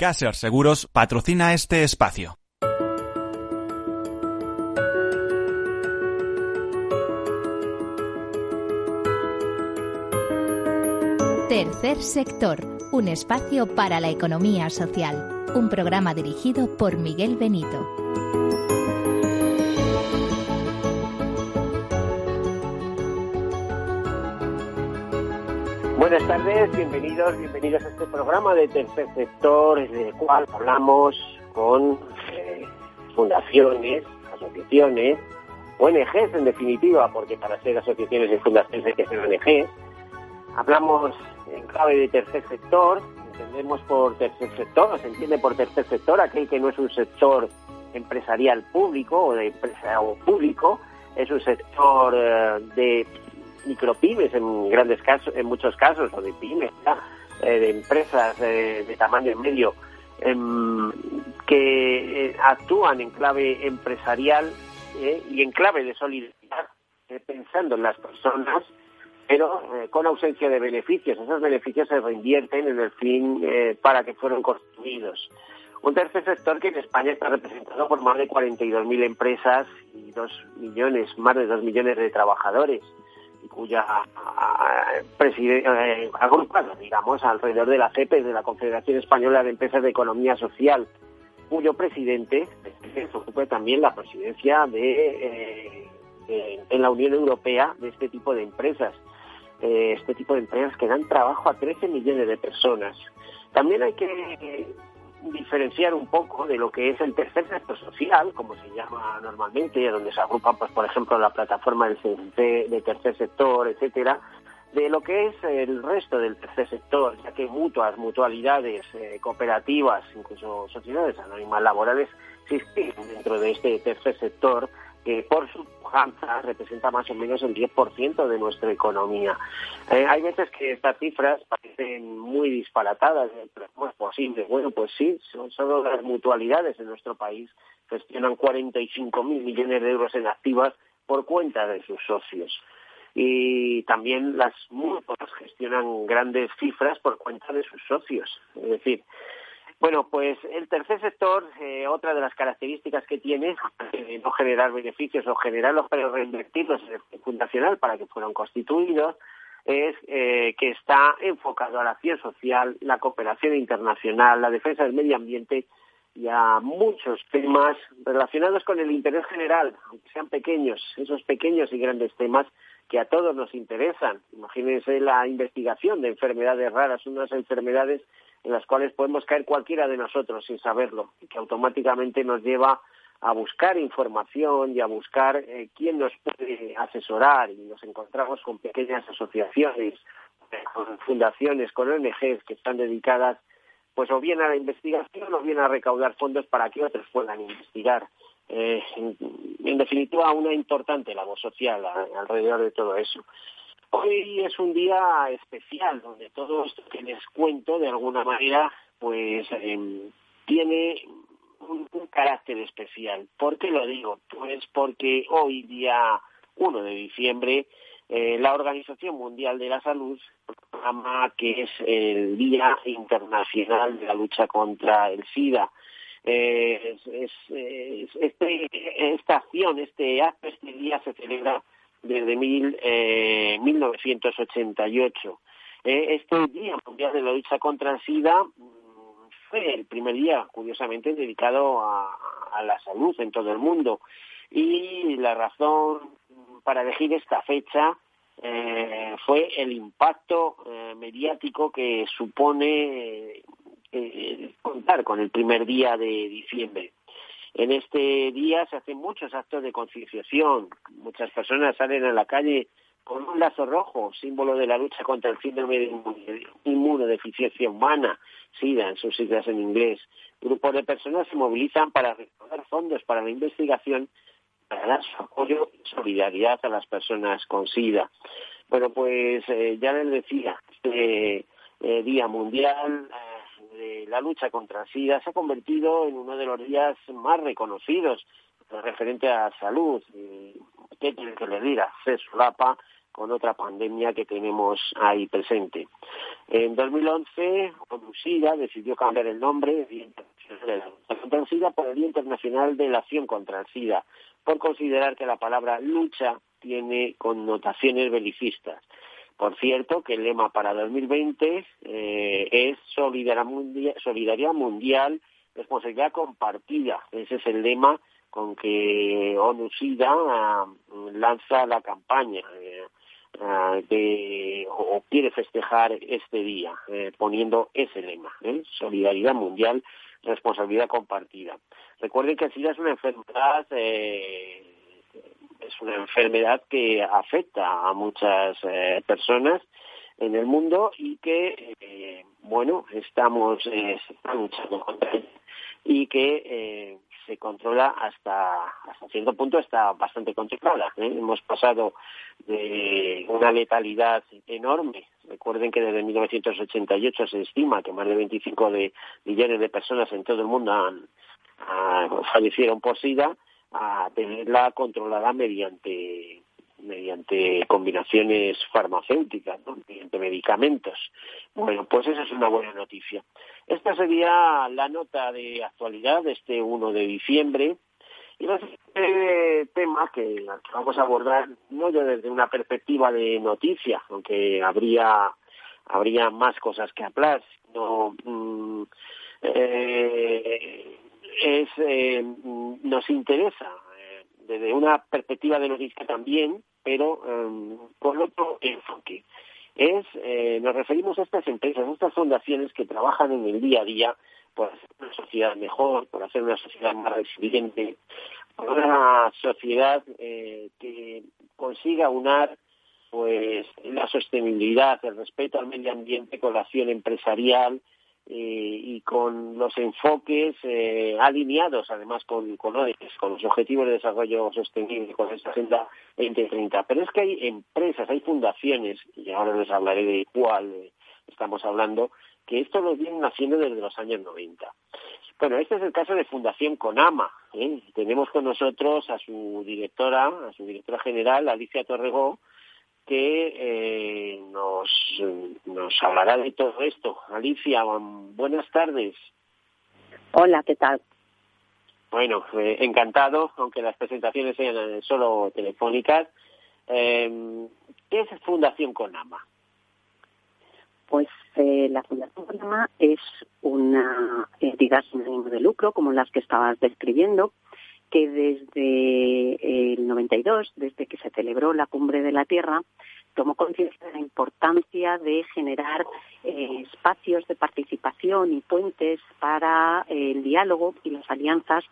Caser Seguros patrocina este espacio. Tercer sector, un espacio para la economía social. Un programa dirigido por Miguel Benito. Buenas tardes, bienvenidos, bienvenidos a este programa de tercer sector, en el cual hablamos con eh, fundaciones, asociaciones, ONGs en definitiva, porque para ser asociaciones y fundaciones hay que ser ONGs. Hablamos en clave de tercer sector, entendemos por tercer sector, se entiende por tercer sector aquel que no es un sector empresarial público o de empresa o público, es un sector eh, de micropymes en grandes casos, en muchos casos, o de pymes, eh, de empresas eh, de tamaño medio, em, que eh, actúan en clave empresarial y en clave de solidaridad, pensando en las personas, pero con ausencia de beneficios. Esos beneficios se reinvierten en el fin para que fueron construidos. Un tercer sector que en España está representado por más de 42.000 empresas y dos millones, más de dos millones de trabajadores cuya eh, agrupada, digamos, alrededor de la CEPE, de la Confederación Española de Empresas de Economía Social, cuyo presidente se ocupa también la presidencia de, eh, en la Unión Europea de este tipo de empresas. Eh, este tipo de empresas que dan trabajo a 13 millones de personas. También hay que diferenciar un poco de lo que es el tercer sector social, como se llama normalmente, donde se agrupan, pues, por ejemplo, la plataforma del de tercer sector, etcétera, de lo que es el resto del tercer sector, ya que mutuas, mutualidades, eh, cooperativas, incluso sociedades anónimas laborales, existen dentro de este tercer sector que por su pujanza representa más o menos el 10% de nuestra economía. Eh, hay veces que estas cifras parecen muy disparatadas, pero ¿cómo es posible? Bueno, pues sí, son solo las mutualidades en nuestro país gestionan 45.000 millones de euros en activas por cuenta de sus socios. Y también las mutuas gestionan grandes cifras por cuenta de sus socios. Es decir, bueno, pues el tercer sector, eh, otra de las características que tiene, eh, no generar beneficios o generarlos pero reinvertirlos en el fundacional para que fueran constituidos, es eh, que está enfocado a la acción social, la cooperación internacional, la defensa del medio ambiente y a muchos temas relacionados con el interés general, aunque sean pequeños, esos pequeños y grandes temas que a todos nos interesan. Imagínense la investigación de enfermedades raras, unas enfermedades en las cuales podemos caer cualquiera de nosotros sin saberlo y que automáticamente nos lleva a buscar información y a buscar eh, quién nos puede asesorar y nos encontramos con pequeñas asociaciones, con fundaciones, con ONGs que están dedicadas pues o bien a la investigación o bien a recaudar fondos para que otros puedan investigar. Eh, en, definitiva, una importante labor social alrededor de todo eso. Hoy es un día especial donde todo esto que les cuento de alguna manera pues em, tiene un, carácter especial. ¿Por qué lo digo? Pues porque hoy día 1 de diciembre eh, la Organización Mundial de la Salud proclama que es el Día Internacional de la Lucha contra el SIDA. Eh, este, esta acción, este acto, este día se celebra desde mil, eh, 1988. Eh, este Día Mundial de la Lucha contra el SIDA mm, fue el primer día, curiosamente, dedicado a, la salud en todo el mundo. Y la razón para elegir esta fecha eh, fue el impacto eh, mediático que supone eh, contar con el primer día de diciembre. En este día se hacen muchos actos de concienciación. Muchas personas salen a la calle con un lazo rojo, símbolo de la lucha contra el síndrome de inmunodeficiencia humana, SIDA en sus siglas en inglés. Grupos de personas se movilizan para recaudar fondos para la investigación, para dar su apoyo y solidaridad a las personas con SIDA. Bueno, pues eh, ya les decía, este eh, Día Mundial de la lucha contra SIDA se ha convertido en uno de los días más reconocidos referente a salud. ¿Qué quiere que le diga? Se solapa con otra pandemia que tenemos ahí presente. En 2011, ONUSIDA decidió cambiar el nombre contra el SIDA por el Día Internacional de la Acción contra el SIDA, por considerar que la palabra lucha tiene connotaciones belicistas. Por cierto, que el lema para 2020 eh, es solidaridad mundial, responsabilidad compartida. Ese es el lema con que ONU-SIDA ah, lanza la campaña eh, ah, de, o quiere festejar este día, eh, poniendo ese lema, solidaridad mundial, responsabilidad compartida. Recuerden que el SIDA es una enfermedad es una enfermedad que afecta a muchas eh, personas en el mundo y que, eh, bueno, estamos eh, luchando contra ella y que se controla hasta, hasta cierto punto, está bastante controlada. Hemos pasado de una letalidad enorme. Recuerden que desde 1988 se estima que más de 25 de millones de personas en todo el mundo han, fallecieron por SIDA a tenerla controlada mediante mediante combinaciones farmacéuticas, mediante medicamentos. Bueno, pues esa es una buena noticia. Esta sería la nota de actualidad de este 1 de diciembre. Y este tema que vamos a abordar no ya desde una perspectiva de noticia, aunque habría habría más cosas que hablar, sino mm, eh, es, eh, nos interesa eh, desde una perspectiva de noticia también, pero eh, con otro enfoque. Es, nos referimos a estas empresas, a estas fundaciones que trabajan en el día a día por hacer una sociedad mejor, por hacer una sociedad más resiliente, por una sociedad que consiga unar pues la sostenibilidad, el respeto al medio ambiente con la acción empresarial, eh, y con los enfoques eh, alineados además con, con, los objetivos de desarrollo sostenible, con esta Agenda 2030. Pero es que hay empresas, hay fundaciones, y ahora les hablaré de cuál eh, estamos hablando, que esto lo vienen haciendo desde los años 90. Bueno, este es el caso de Fundación Conama. Tenemos con nosotros a su directora, a su directora general, Alicia Torregó, que eh, nos, nos hablará de todo esto. Alicia, buenas tardes. Hola, ¿qué tal? Bueno, eh, encantado, aunque las presentaciones sean eh, solo telefónicas. Eh, ¿Qué es Fundación Conama? Pues eh, la Fundación Conama es una entidad sin ánimo de lucro, como las que estabas describiendo, que desde el 92, desde que se celebró la Cumbre de la Tierra, tomó conciencia de la importancia de generar eh, espacios de participación y puentes para el diálogo y las alianzas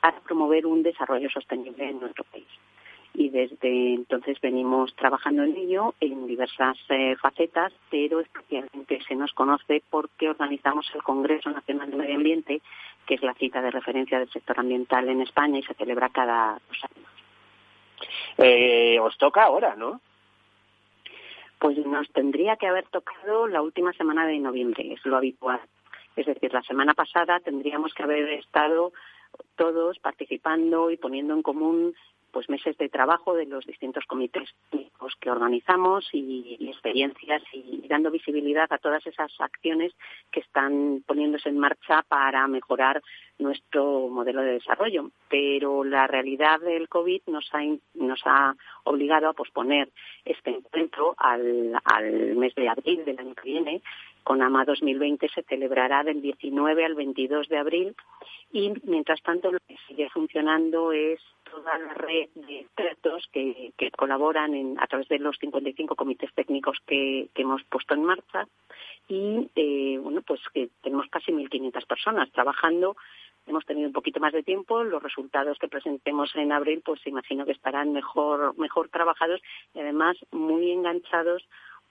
para promover un desarrollo sostenible en nuestro país y desde entonces venimos trabajando en ello en diversas eh, facetas, pero especialmente se nos conoce porque organizamos el Congreso Nacional de Medio Ambiente, que es la cita de referencia del sector ambiental en España y se celebra cada dos años. Eh, os toca ahora, ¿no? Pues nos tendría que haber tocado la última semana de noviembre, es lo habitual. Es decir, la semana pasada tendríamos que haber estado todos participando y poniendo en común pues meses de trabajo de los distintos comités que organizamos y, experiencias y, dando visibilidad a todas esas acciones que están poniéndose en marcha para mejorar nuestro modelo de desarrollo. Pero la realidad del COVID nos ha, nos ha obligado a posponer este encuentro al, al mes de abril del año que viene. Con AMA 2020 se celebrará del 19 al 22 de abril y mientras tanto lo que sigue funcionando es toda la red de expertos que, colaboran en, a través de los 55 comités técnicos que, hemos puesto en marcha y eh, bueno pues que tenemos casi 1.500 personas trabajando. Hemos tenido un poquito más de tiempo. Los resultados que presentemos en abril pues imagino que estarán mejor mejor trabajados y además muy enganchados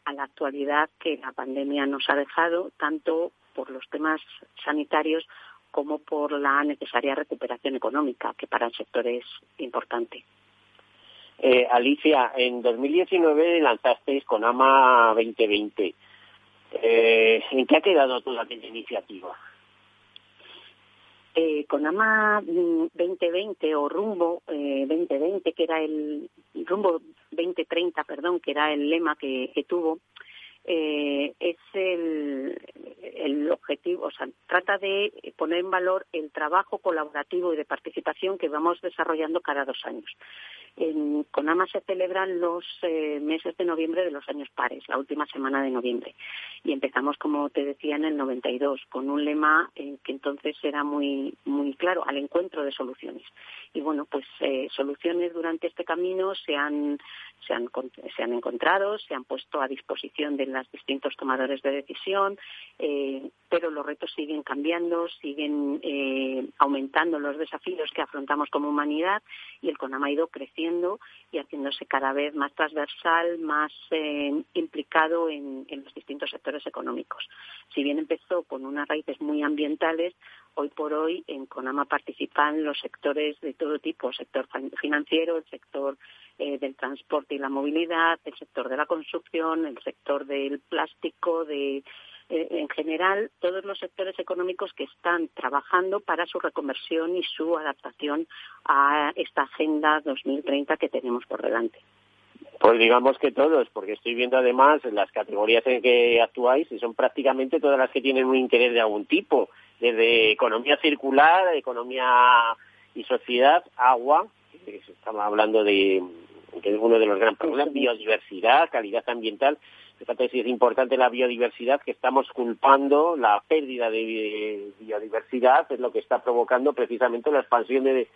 a la actualidad que la pandemia nos ha dejado tanto por los temas sanitarios como por la necesaria recuperación económica, que para el sector es importante. Eh, Alicia, en 2019 lanzasteis con AMA 2020. Eh, ¿En qué ha quedado toda aquella iniciativa? Eh, Conama 2020 mm, o Rumbo 2020, eh, que era el Rumbo 2030, perdón, que era el lema que, tuvo, eh, es el, el, objetivo, o sea, trata de poner en valor el trabajo colaborativo y de participación que vamos desarrollando cada dos años. En Conama se celebran los eh, meses de noviembre de los años pares, la última semana de noviembre. Y empezamos, como te decía, en el 92, con un lema que entonces era muy, muy claro, al encuentro de soluciones. Y bueno, pues eh, soluciones durante este camino se han, se, han, se han encontrado, se han puesto a disposición de los distintos tomadores de decisión, eh, pero los retos siguen cambiando, siguen aumentando los desafíos que afrontamos como humanidad y el CONAMA ha ido creciendo y haciéndose cada vez más transversal, más eh, implicado en, los distintos sectores económicos. Si bien empezó con unas raíces muy ambientales, hoy por hoy en CONAMA participan los sectores de todo tipo, el sector financiero, el sector eh, del transporte y la movilidad, el sector de la construcción, el sector del plástico, de eh, en general todos los sectores económicos que están trabajando para su reconversión y su adaptación a esta Agenda 2030 que tenemos por delante. Pues digamos que todos, porque estoy viendo además las categorías en que actuáis y son prácticamente todas las que tienen un interés de algún tipo, desde economía circular, economía y sociedad, agua, que estamos hablando de que es uno de los grandes problemas, biodiversidad, calidad ambiental, Fíjate si es importante la biodiversidad, que estamos culpando la pérdida de biodiversidad, es lo que está provocando precisamente la expansión de,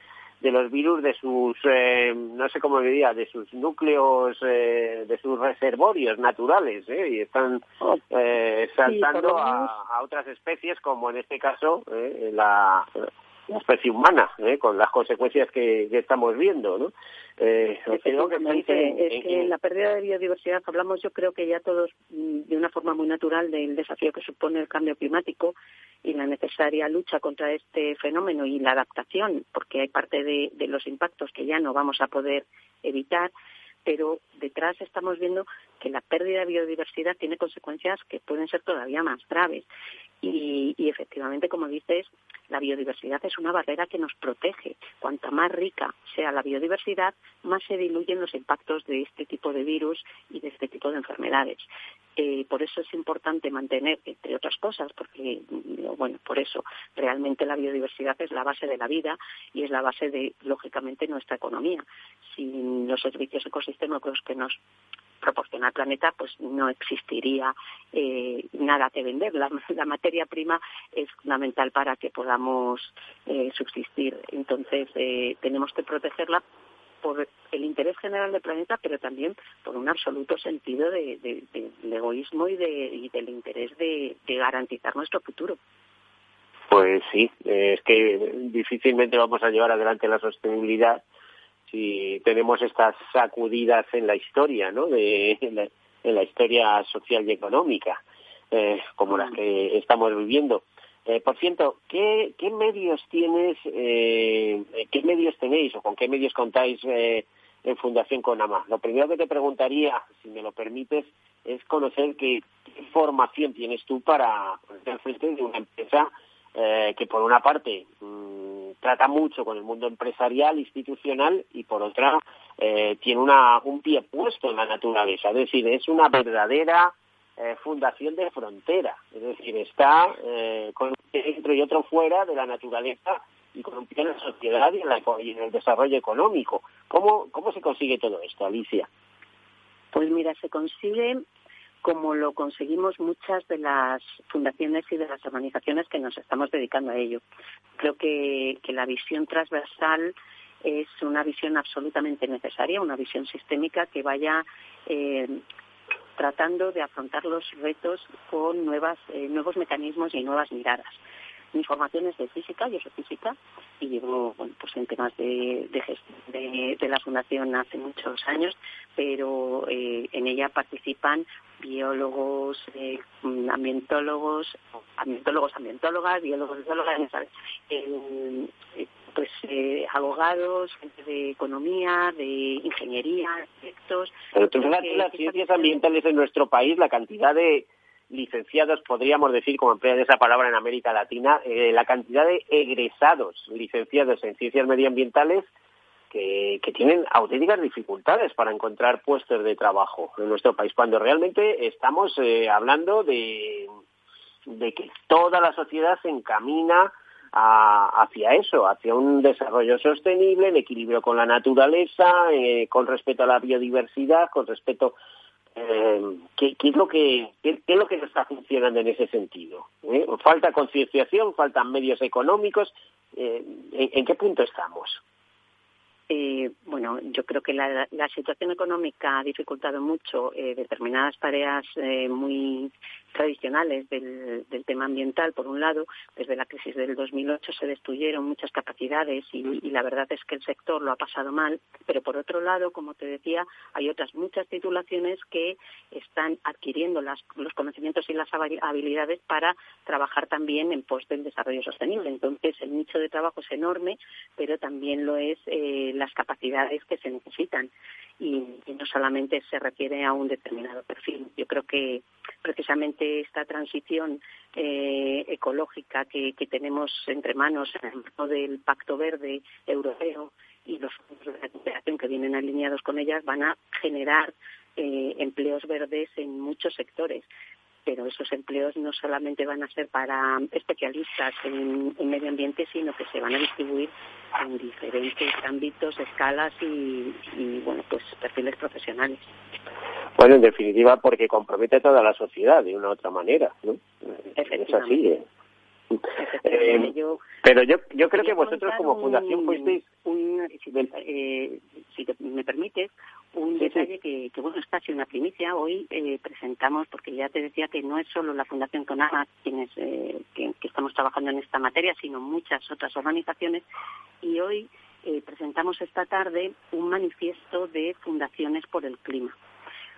los virus de sus, eh, no sé cómo diría, de sus núcleos, eh, de sus reservorios naturales, ¿eh? y están eh, saltando a, otras especies, como en este caso la, especie humana, ¿eh? con las consecuencias que, estamos viendo, ¿no? Eh, es que la pérdida de biodiversidad, hablamos yo creo que ya todos mm, de una forma muy natural del desafío que supone el cambio climático y la necesaria lucha contra este fenómeno y la adaptación, porque hay parte de los impactos que ya no vamos a poder evitar, pero detrás estamos viendo que la pérdida de biodiversidad tiene consecuencias que pueden ser todavía más graves. Y, efectivamente, como dices, la biodiversidad es una barrera que nos protege. Cuanta más rica sea la biodiversidad, más se diluyen los impactos de este tipo de virus y de este tipo de enfermedades. Eh, por eso es importante mantener, entre otras cosas, porque, bueno, por eso realmente la biodiversidad es la base de la vida y es la base de, lógicamente, nuestra economía. Sin los servicios ecosistémicos que nos proporciona el planeta, pues no existiría eh, nada que vender. La, materia prima es fundamental para que podamos eh, subsistir. Entonces, tenemos que protegerla por el interés general del planeta, pero también por un absoluto sentido de, egoísmo y, de, del interés de, garantizar nuestro futuro. Pues sí, es que difícilmente vamos a llevar adelante la sostenibilidad si tenemos estas sacudidas en la historia, ¿no? De, en, la, historia social y económica, eh, como las que estamos viviendo. Eh, por cierto, ¿qué, medios tienes, eh, qué medios tenéis o con qué medios contáis eh, en Fundación Conama? Lo primero que te preguntaría, si me lo permites, es conocer qué, formación tienes tú para ponerte frente de una empresa que por una parte mm, trata mucho con el mundo empresarial, institucional y por otra tiene una, un pie puesto en la naturaleza. Es decir, es una verdadera eh, fundación de frontera, es decir, está eh, con un dentro y otro fuera de la naturaleza y con un pie en la sociedad y en, el desarrollo económico. ¿Cómo, ¿Cómo se consigue todo esto, Alicia? Pues mira, se consigue como lo conseguimos muchas de las fundaciones y de las organizaciones que nos estamos dedicando a ello. Creo que, que la visión transversal es una visión absolutamente necesaria, una visión sistémica que vaya eh, tratando de afrontar los retos con nuevas, eh, nuevos mecanismos y nuevas miradas. Mi formación es de física, yo soy física y llevo bueno, pues en temas de, de, de, la fundación hace muchos años, pero eh, en ella participan biólogos, eh, ambientólogos, ambientólogos, ambientólogas, biólogos, biólogas, eh, pues eh, abogados, gente de economía, de ingeniería, arquitectos. Pero tú fíjate las ciencias ambientales en nuestro país, la cantidad de, licenciados, podríamos decir, como emplean esa palabra en América Latina, eh, la cantidad de egresados licenciados en ciencias medioambientales que, tienen auténticas dificultades para encontrar puestos de trabajo en nuestro país, cuando realmente estamos eh, hablando de, que toda la sociedad se encamina hacia eso, hacia un desarrollo sostenible, en equilibrio con la naturaleza, eh, con respeto a la biodiversidad, con respeto eh, ¿qué, es lo que es lo que está funcionando en ese sentido? ¿Eh? Falta concienciación, faltan medios económicos. Eh, ¿en, qué punto estamos? Eh, bueno, yo creo que la, situación económica ha dificultado mucho eh, determinadas tareas eh, muy tradicionales del, tema ambiental. Por un lado, desde la crisis del 2008 se destruyeron muchas capacidades y, la verdad es que el sector lo ha pasado mal. Pero por otro lado, como te decía, hay otras muchas titulaciones que están adquiriendo los conocimientos y las habilidades para trabajar también en pos del desarrollo sostenible. Entonces, el nicho de trabajo es enorme, pero también lo es las capacidades que se necesitan y, no solamente se refiere a un determinado perfil. Yo creo que precisamente esta transición eh, ecológica que, tenemos entre manos en el marco del Pacto Verde Europeo y los fondos de recuperación que vienen alineados con ellas van a generar eh, empleos verdes en muchos sectores pero esos empleos no solamente van a ser para especialistas en, medio ambiente, sino que se van a distribuir en diferentes ámbitos, escalas y, bueno, pues perfiles profesionales. Bueno, en definitiva, porque compromete a toda la sociedad de una u otra manera, ¿no? Es así. ¿eh? Eh, pero yo, yo creo que vosotros como fundación fuisteis... Eh, si, me permites, un detalle que, que, bueno, está siendo una primicia. Hoy eh, presentamos, porque ya te decía que no es solo la Fundación CONAMA quienes que, que, estamos trabajando en esta materia, sino muchas otras organizaciones. Y hoy presentamos esta tarde un manifiesto de fundaciones por el clima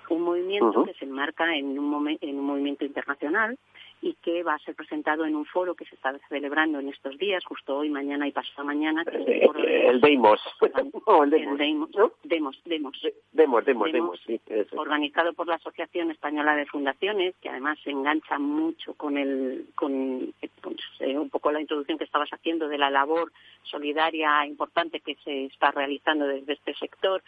un movimiento que se enmarca en un, en un movimiento internacional y que va a ser presentado en un foro que se está celebrando en estos días, justo hoy, mañana y pasado mañana. Que es el, foro el Demos. el Demos. Demos, Demos. Demos, Demos, Demos, sí, Organizado por la Asociación Española de Fundaciones, que además se engancha mucho con, el, con, eh, un poco la introducción que estabas haciendo de la labor solidaria importante que se está realizando desde este sector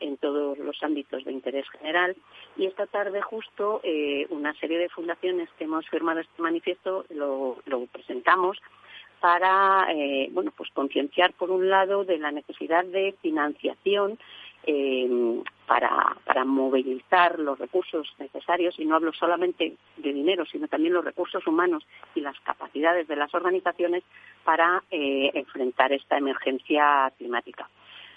en todos los ámbitos de interés general. Y esta tarde justo eh, una serie de fundaciones que hemos firmado este manifiesto lo, presentamos para eh, bueno pues concienciar por un lado de la necesidad de financiación eh, para, para movilizar los recursos necesarios y no hablo solamente de dinero sino también los recursos humanos y las capacidades de las organizaciones para enfrentar esta emergencia climática.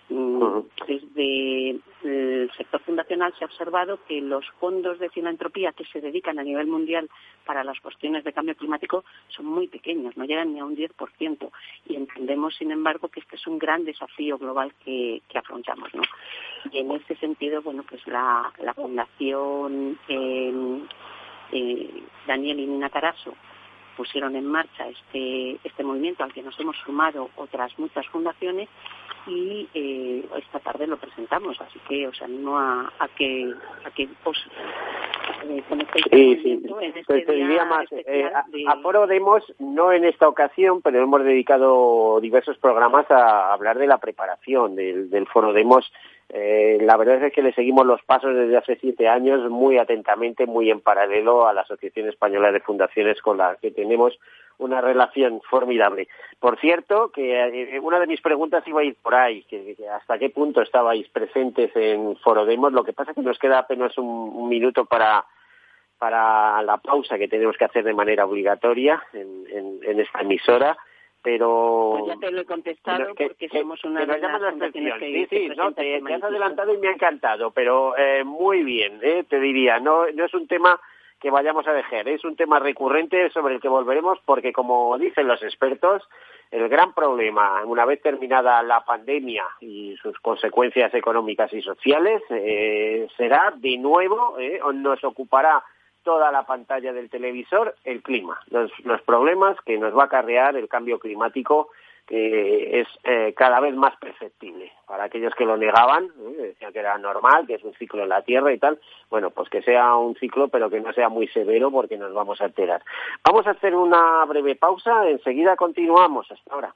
Mm, desde el sector fundacional se ha observado que los fondos de filantropía que se dedican a nivel mundial para las cuestiones de cambio climático son muy pequeños, no llegan ni a un 10%. Y entendemos, sin embargo, que este es un gran desafío global que, afrontamos. Y en ese sentido, bueno, pues la, Fundación eh, eh, Daniel y Nina Caraso pusieron en marcha este, este movimiento al que nos hemos sumado otras muchas fundaciones y eh, esta tarde lo presentamos, así que os animo a, a que a que os eh, sí, sí. En este pues te diría más, eh, a, Foro Demos, no en esta ocasión, pero hemos dedicado diversos programas a hablar de la preparación del, del Foro Demos eh, la verdad es que le seguimos los pasos desde hace siete años muy atentamente, muy en paralelo a la Asociación Española de Fundaciones con la que tenemos una relación formidable. Por cierto, que eh, una de mis preguntas iba a ir por ahí, que, hasta qué punto estabais presentes en Forodemos. Lo que pasa es que nos queda apenas un, minuto para para la pausa que tenemos que hacer de manera obligatoria en, en esta emisora pero pues ya te lo he contestado porque somos una de las fundaciones que sí sí no te, has adelantado y me ha encantado pero eh, muy bien eh, te diría no no es un tema que vayamos a dejar es un tema recurrente sobre el que volveremos porque como dicen los expertos el gran problema una vez terminada la pandemia y sus consecuencias económicas y sociales eh, será de nuevo eh, nos ocupará toda la pantalla del televisor el clima, los, problemas que nos va a acarrear el cambio climático es eh, cada vez más perceptible. Para aquellos que lo negaban, ¿eh? decían que era normal, que es un ciclo en la Tierra y tal, bueno, pues que sea un ciclo, pero que no sea muy severo porque nos vamos a alterar. Vamos a hacer una breve pausa, enseguida continuamos. Hasta ahora.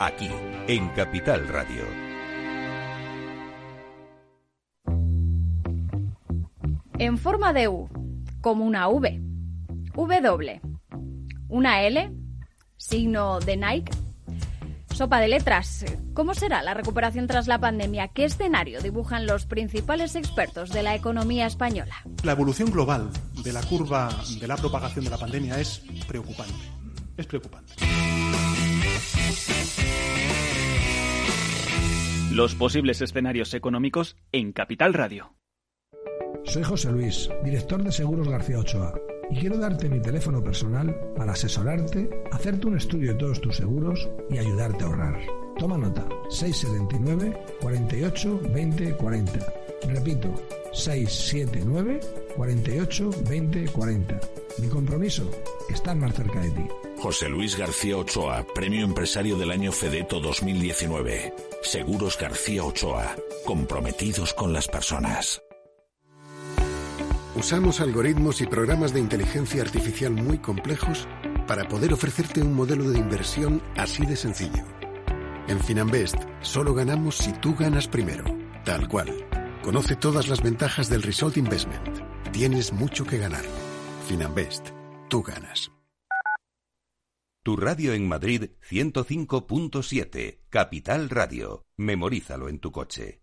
Aquí, en Capital Radio. En forma de U, como una V. W. Una L, signo de Nike. Sopa de letras. ¿Cómo será la recuperación tras la pandemia? ¿Qué escenario dibujan los principales expertos de la economía española? La evolución global de la curva de la propagación de la pandemia es preocupante. Es preocupante. Los posibles escenarios económicos en Capital Radio. Soy José Luis, director de Seguros García Ochoa, y quiero darte mi teléfono personal para asesorarte, hacerte un estudio de todos tus seguros y ayudarte a ahorrar. Toma nota, 679 48 20 40. Repito, 679 48 20 40. Mi compromiso, estar más cerca de ti. José Luis García Ochoa, Premio Empresario del Año Fedeto 2019. Seguros García Ochoa, comprometidos con las personas. Usamos algoritmos y programas de inteligencia artificial muy complejos para poder ofrecerte un modelo de inversión así de sencillo. En Finanbest solo ganamos si tú ganas primero, tal cual. Conoce todas las ventajas del Result Investment. Tienes mucho que ganar. Finanbest, tú ganas. Tu radio en Madrid 105.7, Capital Radio. Memorízalo en tu coche.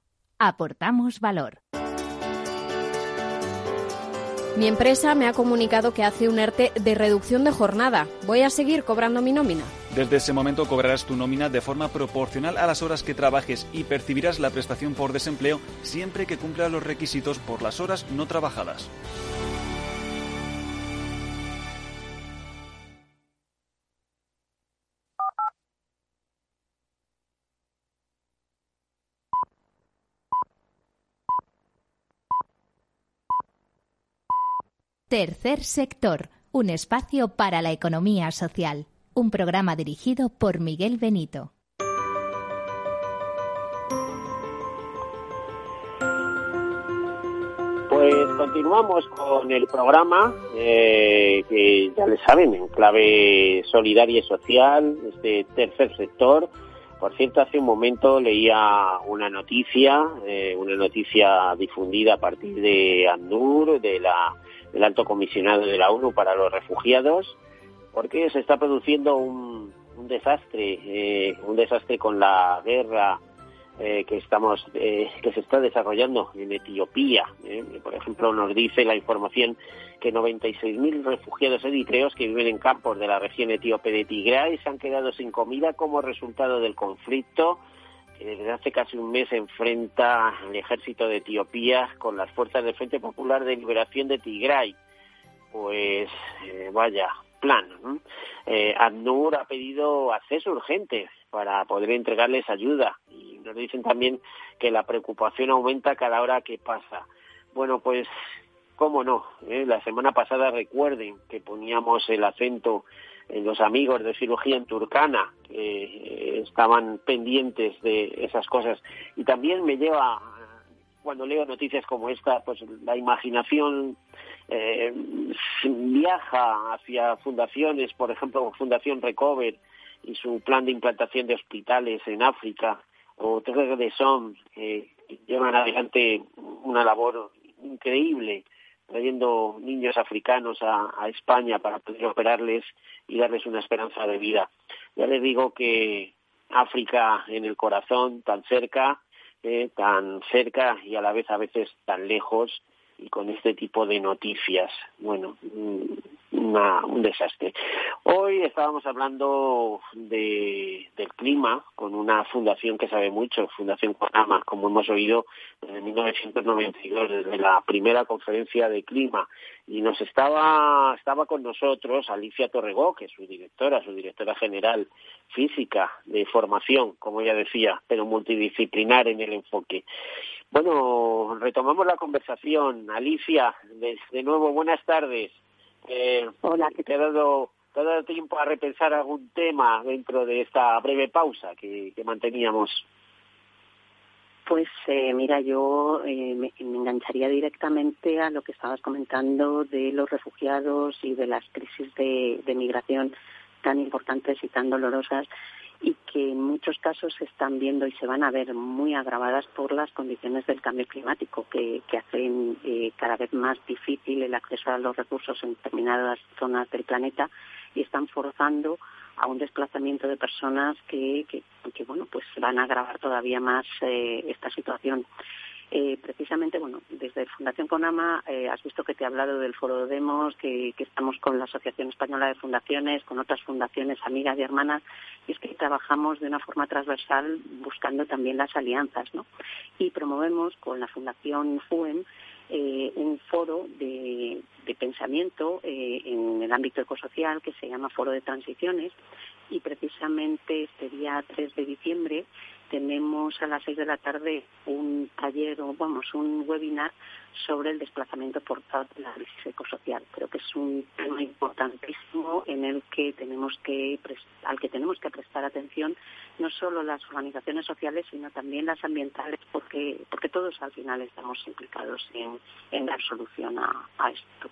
Aportamos valor. Mi empresa me ha comunicado que hace un ERTE de reducción de jornada. ¿Voy a seguir cobrando mi nómina? Desde ese momento cobrarás tu nómina de forma proporcional a las horas que trabajes y percibirás la prestación por desempleo siempre que cumpla los requisitos por las horas no trabajadas. Tercer sector, un espacio para la economía social. Un programa dirigido por Miguel Benito. Pues continuamos con el programa eh, que ya le saben, en clave solidaria y social, este tercer sector. Por cierto, hace un momento leía una noticia, eh, una noticia difundida a partir de ANDUR, de la el alto comisionado de la ONU para los refugiados, porque se está produciendo un, desastre, eh, un desastre con la guerra eh, que estamos eh, que se está desarrollando en Etiopía. Por ejemplo, nos dice la información que 96.000 refugiados eritreos que viven en campos de la región etíope de Tigray se han quedado sin comida como resultado del conflicto desde hace casi un mes enfrenta el ejército de Etiopía con las fuerzas del Frente Popular de Liberación de Tigray. Pues eh, vaya, plan. Eh, ADNUR ha pedido acceso urgente para poder entregarles ayuda y nos dicen también que la preocupación aumenta cada hora que pasa. Bueno, pues cómo no. ¿Eh? La semana pasada recuerden que poníamos el acento los amigos de cirugía en Turcana que eh, estaban pendientes de esas cosas. Y también me lleva, cuando leo noticias como esta, pues la imaginación eh, viaja hacia fundaciones, por ejemplo, Fundación Recover y su plan de implantación de hospitales en África, o Terre de Son, que llevan adelante una labor increíble trayendo niños africanos a, España para poder operarles y darles una esperanza de vida. Ya les digo que África en el corazón, tan cerca, eh, tan cerca y a la vez a veces tan lejos, y con este tipo de noticias. Bueno, un desastre. Hoy estábamos hablando de, del clima con una fundación que sabe mucho, Fundación Conama, como hemos oído desde 1992, desde la primera conferencia de clima. Y nos estaba, estaba con nosotros Alicia Torregó, que es su directora, su directora general física de formación, como ella decía, pero multidisciplinar en el enfoque. Bueno, retomamos la conversación. Alicia, de, nuevo, buenas tardes. Eh, Hola. Te ha, dado, te ha dado tiempo a repensar algún tema dentro de esta breve pausa que, manteníamos. Pues eh, mira, yo eh, me, engancharía directamente a lo que estabas comentando de los refugiados y de las crisis de migración tan importantes y tan dolorosas y que en muchos casos se están viendo y se van a ver muy agravadas por las condiciones del cambio climático que, hacen eh, cada vez más difícil el acceso a los recursos en determinadas zonas del planeta y están forzando a un desplazamiento de personas que, que, bueno pues van a agravar todavía más eh, esta situación. Eh, precisamente, bueno, desde Fundación Conama eh, has visto que te he hablado del foro Demos, que, estamos con la Asociación Española de Fundaciones, con otras fundaciones amigas y hermanas, y es que trabajamos de una forma transversal buscando también las alianzas, ¿no? Y promovemos con la Fundación FUEM eh, un foro de, de pensamiento eh, en el ámbito ecosocial que se llama Foro de Transiciones y precisamente este día 3 de diciembre tenemos a las seis de la tarde un taller o vamos un webinar sobre el desplazamiento forzado de la crisis ecosocial. Creo que es un tema importantísimo en el que tenemos que al que tenemos que prestar atención no solo las organizaciones sociales sino también las ambientales porque porque todos al final estamos implicados en, en dar solución a esto.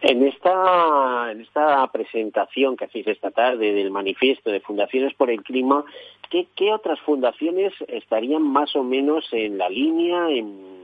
En esta, en esta presentación que hacéis esta tarde del manifiesto de Fundaciones por el Clima, ¿qué, qué otras fundaciones estarían más o menos en la línea, en,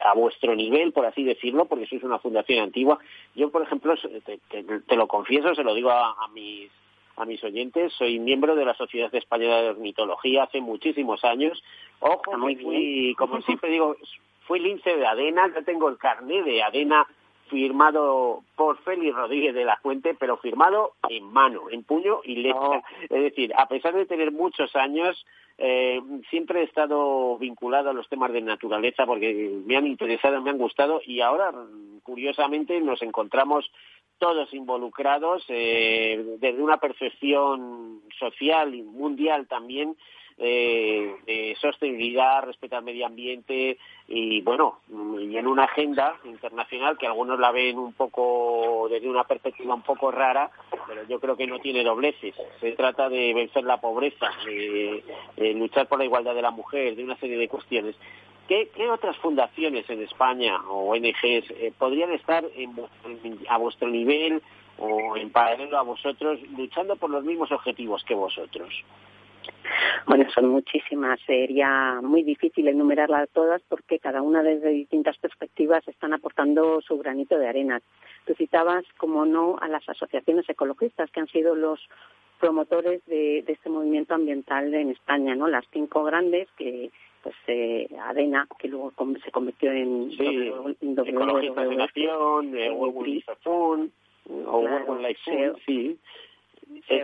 a vuestro nivel, por así decirlo, porque sois una fundación antigua? Yo, por ejemplo, te, lo confieso, se lo digo a, mis a mis oyentes, soy miembro de la Sociedad Española de Ornitología hace muchísimos años. Ojo, muy fui, como siempre digo, fui lince de ADENA, yo tengo el carnet de ADENA firmado por Félix Rodríguez de la Fuente, pero firmado en mano, en puño y letra. Es decir, a pesar de tener muchos años, eh, siempre he estado vinculado a los temas de naturaleza porque me han interesado, me han gustado y ahora, curiosamente, nos encontramos todos involucrados eh, desde una percepción social y mundial también eh, de sostenibilidad, respeto al medio ambiente y bueno, y en una agenda internacional que algunos la ven un poco desde una perspectiva un poco rara, pero yo creo que no tiene dobleces. Se trata de vencer la pobreza, de, luchar por la igualdad de la mujer, de una serie de cuestiones. ¿Qué, otras fundaciones en España o ONGs eh, podrían estar a vuestro nivel o en paralelo a vosotros luchando por los mismos objetivos que vosotros? Bueno, son muchísimas. Sería muy difícil enumerarlas todas porque cada una desde distintas perspectivas están aportando su granito de arena. Tú citabas, como no, a las asociaciones ecologistas que han sido los promotores de, este movimiento ambiental en España, ¿no? Las cinco grandes que pues eh, ADENA, que luego se convirtió en sí, Nación, eh, o Life sí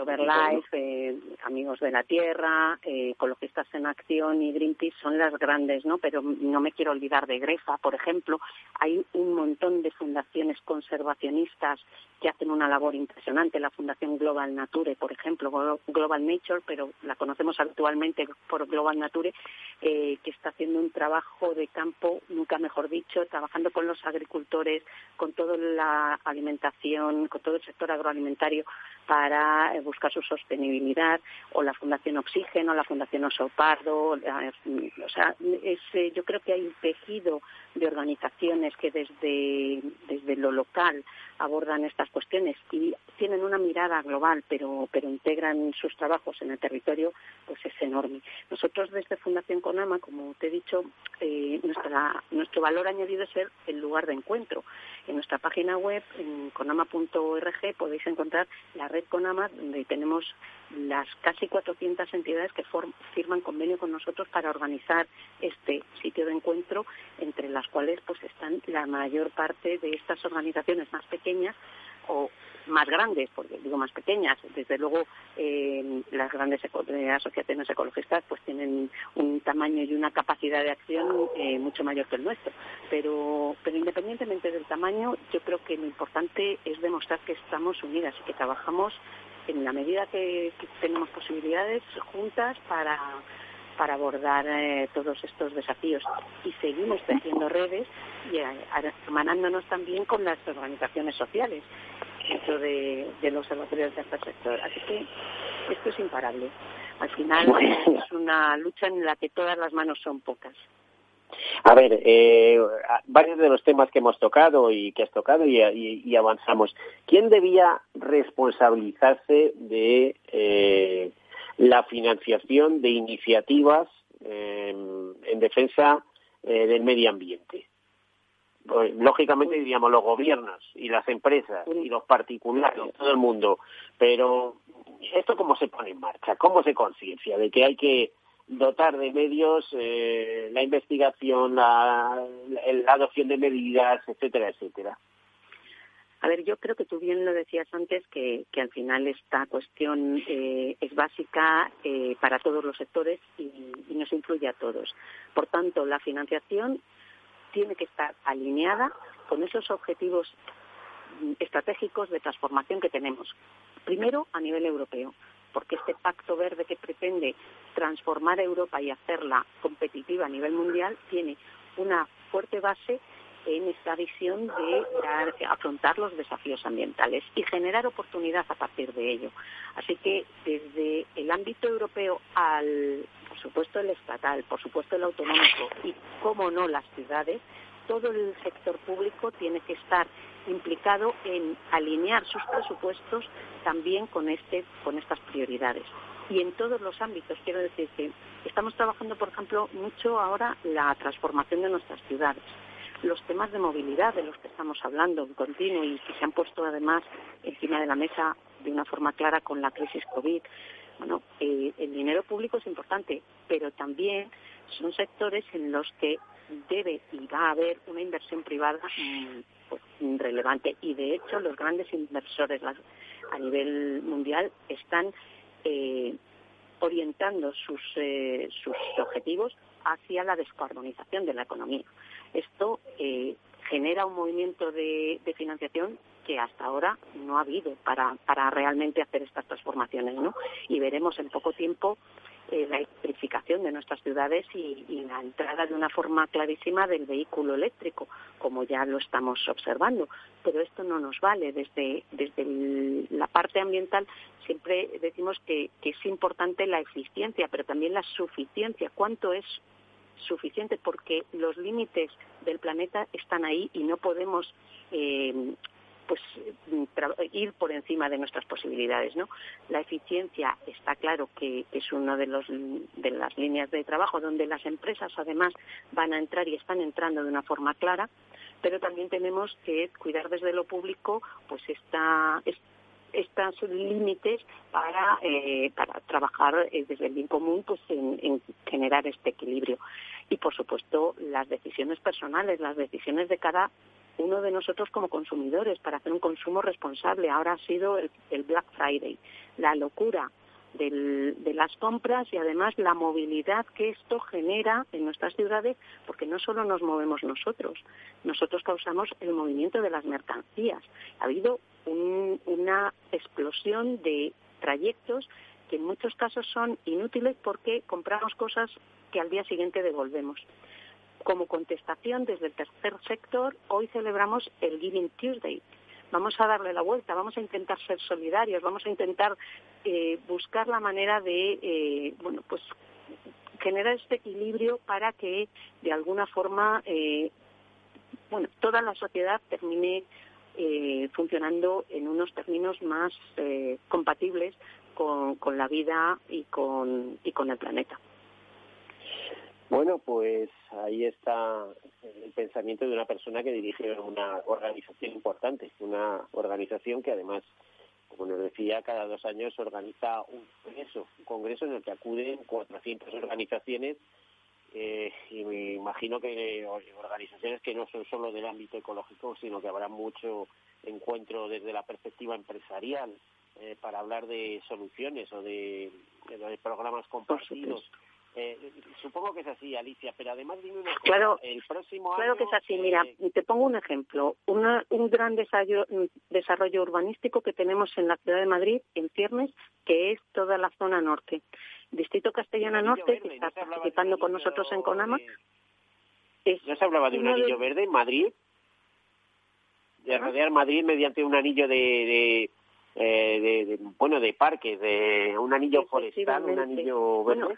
Overlife, eh, Amigos de la Tierra, eh, Ecologistas en Acción y Greenpeace son las grandes, ¿no? Pero no me quiero olvidar de Grefa, por ejemplo. Hay un montón de fundaciones conservacionistas que hacen una labor impresionante. La Fundación Global Nature, por ejemplo, Global Nature, pero la conocemos actualmente por Global Nature, eh, que está haciendo un trabajo de campo, nunca mejor dicho, trabajando con los agricultores, con toda la alimentación, con todo el sector agroalimentario para eh, buscar su sostenibilidad, o la Fundación Oxígeno, la Fundación Oso Pardo, o sea, eh, yo creo que hay un tejido de organizaciones que desde, desde lo local abordan estas cuestiones y tienen una mirada global, pero, pero integran sus trabajos en el territorio, pues es enorme. Nosotros desde Fundación Conama, como te he dicho, eh, nuestro valor añadido es ser el lugar de encuentro. En nuestra página web, en conama.org, podéis encontrar la red Conama, donde tenemos las casi 400 entidades que firman convenio con nosotros para organizar este sitio de encuentro, entre las cuales pues están la mayor parte de estas organizaciones más pequeñas o más grandes, porque digo más pequeñas, desde luego eh, las grandes asociaciones ecologistas pues tienen un tamaño y una capacidad de acción eh, mucho mayor que el nuestro, pero, pero independientemente del tamaño, yo creo que lo importante es demostrar que estamos unidas y que trabajamos en la medida que, tenemos posibilidades juntas para para abordar eh, todos estos desafíos y seguimos tejiendo redes y hermanándonos también con las organizaciones sociales dentro de, los observatorios de este sector. Así que esto es imparable. Al final es una lucha en la que todas las manos son pocas. A ver, eh, varios de los temas que hemos tocado y que has tocado y, avanzamos. ¿Quién debía responsabilizarse de eh, la financiación de iniciativas eh, en defensa eh, del medio ambiente? Pues, lógicamente diríamos los gobiernos y las empresas y los particulares, todo el mundo, pero ¿esto cómo se pone en marcha? ¿Cómo se conciencia de que hay que dotar de medios eh, la investigación, la, adopción de medidas, etcétera, etcétera? A ver, yo creo que tú bien lo decías antes, que, al final esta cuestión eh, es básica eh, para todos los sectores y, y, nos influye a todos. Por tanto, la financiación tiene que estar alineada con esos objetivos estratégicos de transformación que tenemos. Primero, a nivel europeo, porque este pacto verde que pretende transformar Europa y hacerla competitiva a nivel mundial tiene una fuerte base en esta visión de afrontar los desafíos ambientales y generar oportunidad a partir de ello. Así que desde el ámbito europeo al, por supuesto, el estatal, por supuesto, el autonómico y, como no, las ciudades, todo el sector público tiene que estar implicado en alinear sus presupuestos también con, este, con estas prioridades. Y en todos los ámbitos, quiero decir que estamos trabajando, por ejemplo, mucho ahora la transformación de nuestras ciudades los temas de movilidad de los que estamos hablando en continuo y que se han puesto además encima de la mesa de una forma clara con la crisis COVID. Bueno, eh, el dinero público es importante, pero también son sectores en los que debe y va a haber una inversión privada mm, pues, relevante. Y de hecho, los grandes inversores a nivel mundial están eh, orientando sus, eh, sus objetivos hacia la descarbonización de la economía. Esto eh, genera un movimiento de, financiación que hasta ahora no ha habido para, para realmente hacer estas transformaciones, ¿no? Y veremos en poco tiempo eh, la electrificación de nuestras ciudades y, la entrada de una forma clarísima del vehículo eléctrico, como ya lo estamos observando. Pero esto no nos vale. Desde, desde la parte ambiental siempre decimos que, que es importante la eficiencia, pero también la suficiencia. ¿Cuánto es suficiente porque los límites del planeta están ahí y no podemos eh, pues ir por encima de nuestras posibilidades, ¿no? La eficiencia está claro que es una de los de las líneas de trabajo donde las empresas además van a entrar y están entrando de una forma clara, pero también tenemos que cuidar desde lo público pues esta, estos límites para, eh, para trabajar eh, desde el bien común pues en, generar este equilibrio. Y, por supuesto, las decisiones personales, las decisiones de cada uno de nosotros como consumidores para hacer un consumo responsable. Ahora ha sido el, Black Friday, la locura de las compras y además la movilidad que esto genera en nuestras ciudades, porque no solo nos movemos nosotros, nosotros causamos el movimiento de las mercancías. Ha habido una explosión de trayectos que en muchos casos son inútiles porque compramos cosas que al día siguiente devolvemos. Como contestación desde el tercer sector, hoy celebramos el Giving Tuesday. Vamos a darle la vuelta, vamos a intentar ser solidarios, vamos a intentar eh, buscar la manera de, eh, bueno, pues generar este equilibrio para que de alguna forma, eh, bueno, toda la sociedad termine eh, funcionando en unos términos más eh, compatibles con, con, la vida y con, y con el planeta. Bueno, pues ahí está el pensamiento de una persona que dirige una organización importante, una organización que además, como nos decía, cada dos años organiza un congreso, un congreso en el que acuden 400 organizaciones eh, y me imagino que organizaciones que no son solo del ámbito ecológico, sino que habrá mucho encuentro desde la perspectiva empresarial eh, para hablar de soluciones o de, programas compartidos. Eh, supongo que es así, Alicia, pero además dime una cosa. Claro, el próximo claro que es así. Mira, te pongo un ejemplo. un gran desarrollo, desarrollo urbanístico que tenemos en la ciudad de Madrid, en Ciernes, que es toda la zona norte. Distrito Castellana Norte, que está participando con nosotros en CONAMA. ¿No se hablaba de un anillo verde en Madrid? De rodear Madrid mediante un anillo de, eh, de, bueno de parques de un anillo forestal un anillo bueno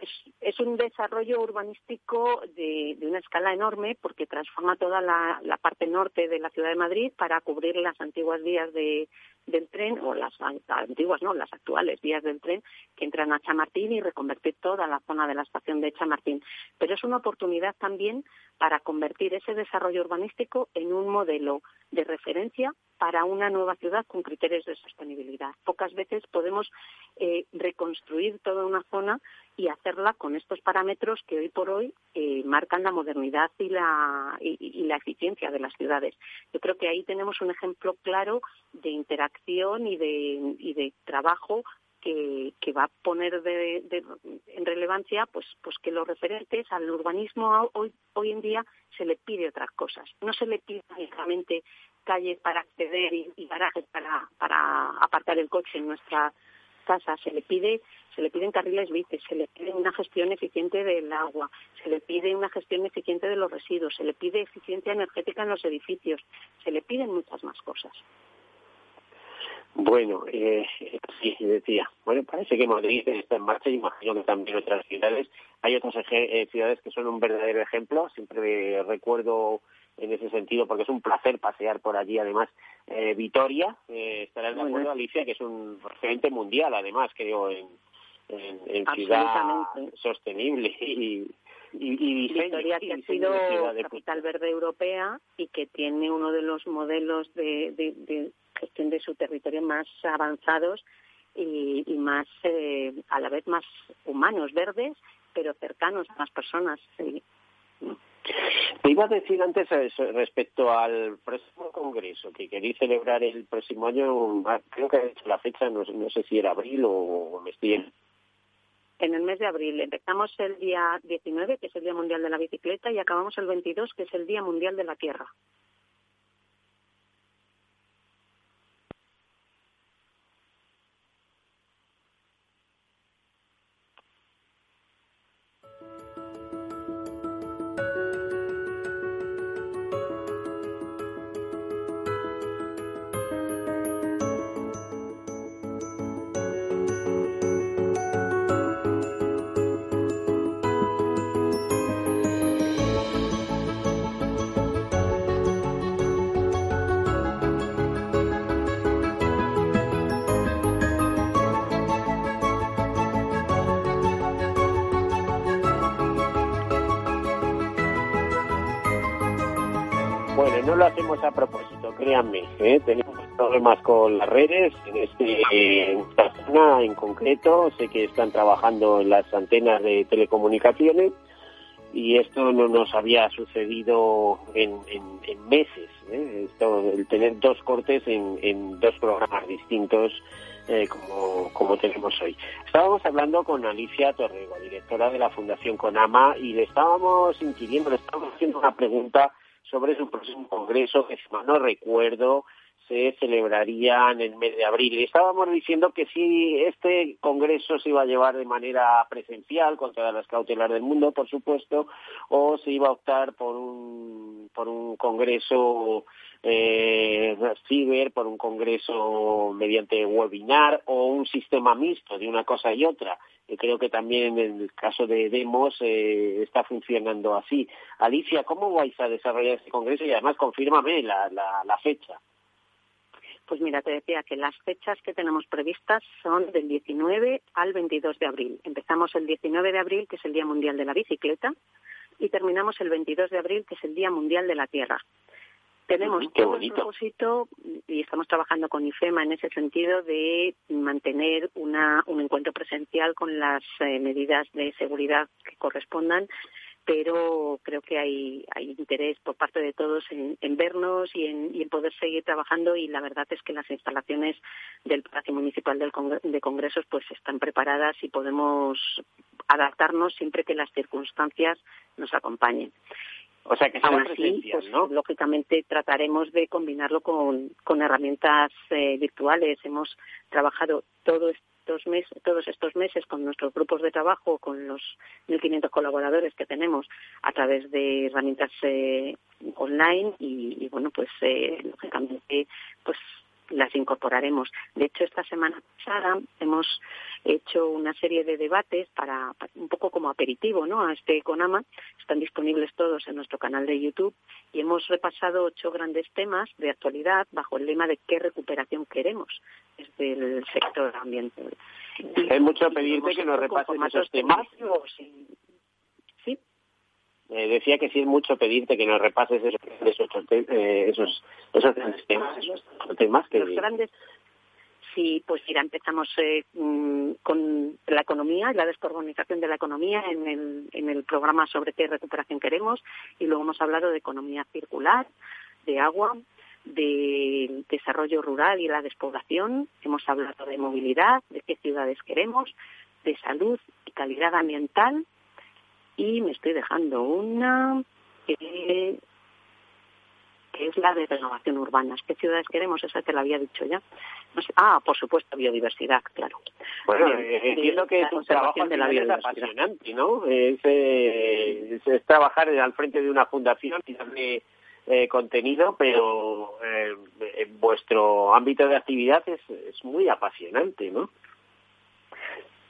es, un desarrollo urbanístico de, una escala enorme porque transforma toda la, parte norte de la ciudad de Madrid para cubrir las antiguas vías de, del tren o las antiguas no las actuales vías del tren que entran a Chamartín y reconvertir toda la zona de la estación de Chamartín. Pero es una oportunidad también para convertir ese desarrollo urbanístico en un modelo de referencia para una nueva ciudad con criterios de sostenibilidad. Pocas veces podemos eh, reconstruir toda una zona y hacerla con estos parámetros que hoy por hoy eh, marcan la modernidad y la, y, la eficiencia de las ciudades. Yo creo que ahí tenemos un ejemplo claro de interacción y de, y de trabajo que, va a poner de, en relevancia pues pues que los referentes al urbanismo hoy hoy en día se le pide otras cosas no se le pide únicamente calles para acceder y, garajes para, para aparcar el coche en nuestra casa, se le pide se le piden carriles bici, se le pide una gestión eficiente del agua, se le pide una gestión eficiente de los residuos, se le pide eficiencia energética en los edificios, se le piden muchas más cosas. Bueno, eh, sí, decía, bueno, parece que Madrid está en marcha y imagino que también otras ciudades. Hay otras eh, ciudades que son un verdadero ejemplo. Siempre recuerdo en ese sentido, porque es un placer pasear por allí. Además, eh, Vitoria, eh, estarás de acuerdo, Alicia, que es un referente mundial, además, creo, en, en, ciudad sostenible y, y, Vitoria, que ha sido capital verde europea y que tiene uno de los modelos de, de, gestión de su territorio más avanzados y, y más, eh, a la vez más humanos, verdes, pero cercanos a las personas. Sí. Te iba a decir antes respecto al próximo congreso que queréis celebrar el próximo año, ah, creo que la fecha, no, sé si era abril o me estoy en el mes de abril. Empezamos el día 19, que es el Día Mundial de la Bicicleta, y acabamos el 22, que es el Día Mundial de la Tierra. A propósito, créanme. ¿eh? Tenemos problemas con las redes en, este, esta zona en concreto. Sé que están trabajando en las antenas de telecomunicaciones y esto no nos había sucedido en, meses. ¿eh? Esto, el tener dos cortes en, dos programas distintos eh, como, como tenemos hoy. Estábamos hablando con Alicia Torrego, directora de la Fundación Conama, y le estábamos inquiriendo, le estábamos haciendo una pregunta sobre su próximo congreso, que si mal no recuerdo, se celebraría en el mes de abril. Estábamos diciendo que si este congreso se iba a llevar de manera presencial, con todas las cautelas del mundo, por supuesto, o se iba a optar por un, por un congreso eh, ciber, por un congreso mediante webinar o un sistema mixto de una cosa y otra creo que también en el caso de Demos eh, está funcionando así. Alicia, ¿cómo vais a desarrollar este congreso? Y además, confírmame la, la, fecha. Pues mira, te decía que las fechas que tenemos previstas son del 19 al 22 de abril. Empezamos el 19 de abril, que es el Día Mundial de la Bicicleta, y terminamos el 22 de abril, que es el Día Mundial de la Tierra. Tenemos todo el propósito y estamos trabajando con IFEMA en ese sentido de mantener una, un encuentro presencial con las eh, medidas de seguridad que correspondan, pero creo que hay, hay interés por parte de todos en, vernos y en, y en, poder seguir trabajando y la verdad es que las instalaciones del Palacio Municipal del de Congresos pues están preparadas y podemos adaptarnos siempre que las circunstancias nos acompañen. O sea que Aún así, pues, lógicamente trataremos de combinarlo con, con herramientas eh, virtuales. Hemos trabajado todo estos meses, todos estos meses con nuestros grupos de trabajo, con los 1.500 colaboradores que tenemos a través de herramientas eh, online y, bueno, pues eh, lógicamente pues las incorporaremos. De hecho, esta semana pasada hemos hecho una serie de debates para, un poco como aperitivo ¿no? a este CONAMA. Están disponibles todos en nuestro canal de YouTube y hemos repasado ocho grandes temas de actualidad bajo el lema de qué recuperación queremos desde el sector ambiental. Es mucho pedirte que nos repases esos temas. Eh, decía que sí es mucho pedirte que nos repases esos, esos, eh, esos, esos grandes temas, esos temas que... Los grandes, sí, pues mira, empezamos eh, mm, con la economía y la descarbonización de la economía en el, en el programa sobre qué recuperación queremos y luego hemos hablado de economía circular, de agua, de desarrollo rural y la despoblación, hemos hablado de movilidad, de qué ciudades queremos, de salud y calidad ambiental y me estoy dejando una que, es la de renovación urbana. ¿Qué ciudades queremos? Esa te la había dicho ya. ah, por supuesto, biodiversidad, claro. Bueno, eh, entiendo que es un trabajo de la es apasionante, ¿no? Es, eh, es, trabajar al frente de una fundación y darle eh, contenido, pero en vuestro ámbito de actividad es, es muy apasionante, ¿no?